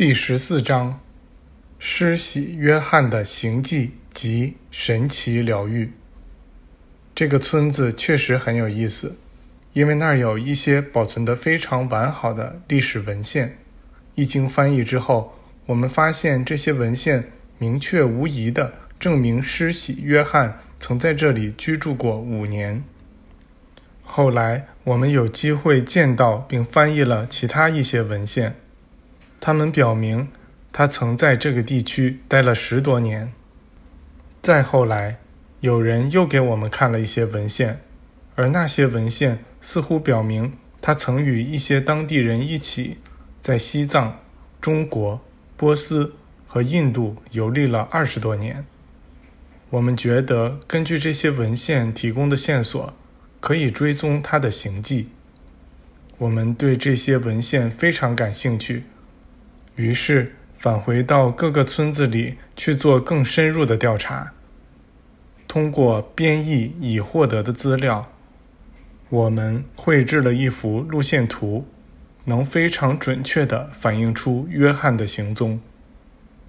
第十四章：施洗约翰的行迹及神奇疗愈。这个村子确实很有意思，因为那儿有一些保存得非常完好的历史文献。一经翻译之后，我们发现这些文献明确无疑地证明施洗约翰曾在这里居住过五年。后来，我们有机会见到并翻译了其他一些文献。他们表明，他曾在这个地区待了十多年。再后来，有人又给我们看了一些文献，而那些文献似乎表明，他曾与一些当地人一起在西藏、中国、波斯和印度游历了二十多年。我们觉得，根据这些文献提供的线索，可以追踪他的行迹。我们对这些文献非常感兴趣。于是返回到各个村子里去做更深入的调查。通过编译已获得的资料，我们绘制了一幅路线图，能非常准确地反映出约翰的行踪。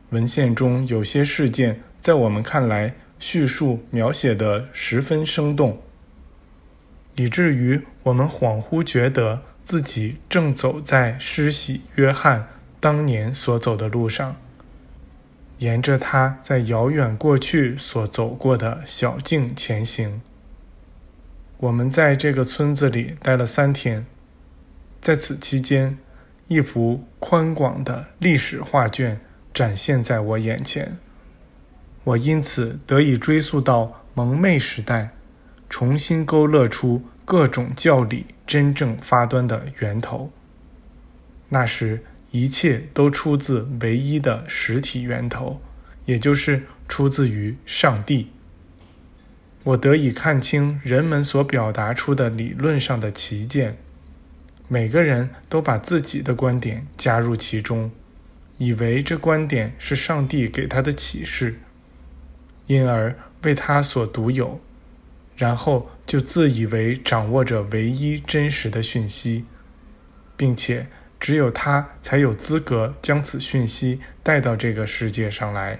文献中有些事件在我们看来叙述描写得十分生动，以至于我们恍惚觉得自己正走在施洗约翰。当年所走的路上，沿着他在遥远过去所走过的小径前行。我们在这个村子里待了三天，在此期间，一幅宽广的历史画卷展现在我眼前。我因此得以追溯到蒙昧时代，重新勾勒出各种教理真正发端的源头。那时。一切都出自唯一的实体源头，也就是出自于上帝。我得以看清人们所表达出的理论上的旗舰，每个人都把自己的观点加入其中，以为这观点是上帝给他的启示，因而为他所独有，然后就自以为掌握着唯一真实的讯息，并且。只有他才有资格将此讯息带到这个世界上来。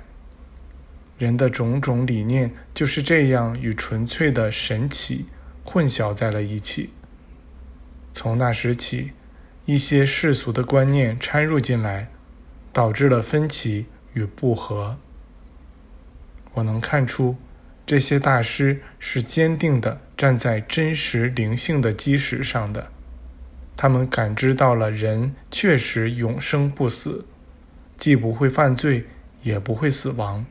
人的种种理念就是这样与纯粹的神奇混淆在了一起。从那时起，一些世俗的观念掺入进来，导致了分歧与不和。我能看出，这些大师是坚定地站在真实灵性的基石上的。他们感知到了人确实永生不死，既不会犯罪，也不会死亡，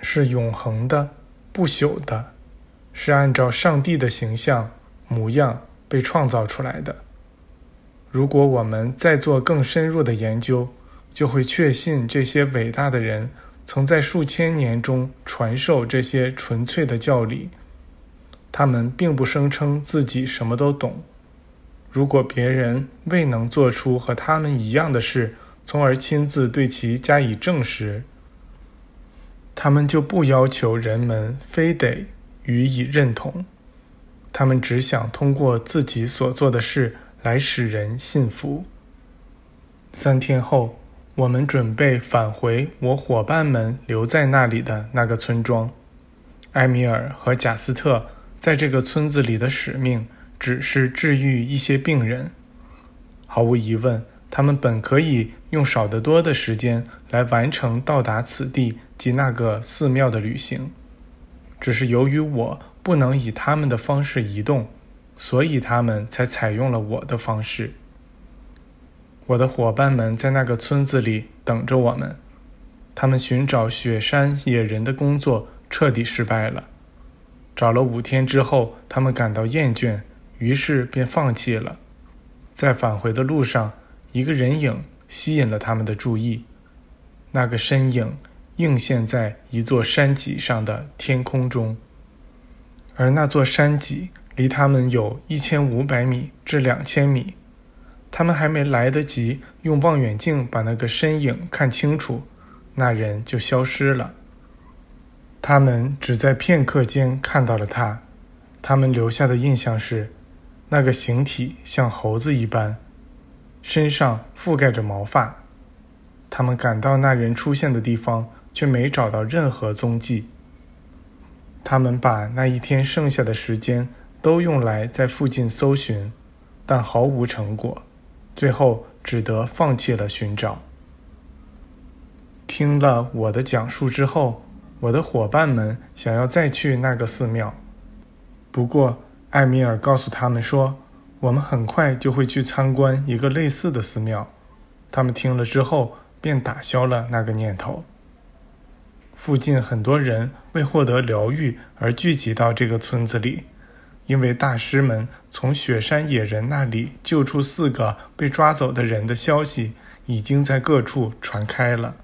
是永恒的、不朽的，是按照上帝的形象模样被创造出来的。如果我们再做更深入的研究，就会确信这些伟大的人曾在数千年中传授这些纯粹的教理。他们并不声称自己什么都懂。如果别人未能做出和他们一样的事，从而亲自对其加以证实，他们就不要求人们非得予以认同。他们只想通过自己所做的事来使人信服。三天后，我们准备返回我伙伴们留在那里的那个村庄。埃米尔和贾斯特在这个村子里的使命。只是治愈一些病人，毫无疑问，他们本可以用少得多的时间来完成到达此地及那个寺庙的旅行。只是由于我不能以他们的方式移动，所以他们才采用了我的方式。我的伙伴们在那个村子里等着我们，他们寻找雪山野人的工作彻底失败了。找了五天之后，他们感到厌倦。于是便放弃了。在返回的路上，一个人影吸引了他们的注意。那个身影映现在一座山脊上的天空中，而那座山脊离他们有一千五百米至两千米。他们还没来得及用望远镜把那个身影看清楚，那人就消失了。他们只在片刻间看到了他，他们留下的印象是。那个形体像猴子一般，身上覆盖着毛发。他们赶到那人出现的地方，却没找到任何踪迹。他们把那一天剩下的时间都用来在附近搜寻，但毫无成果，最后只得放弃了寻找。听了我的讲述之后，我的伙伴们想要再去那个寺庙，不过艾米尔告诉他们说，我们很快就会去参观一个类似的寺庙。他们听了之后。便打消了那个念头。附近很多人为获得疗愈而聚集到这个村子里，因为大师们从雪山野人那里救出四个被抓走的人的消息已经在各处传开了。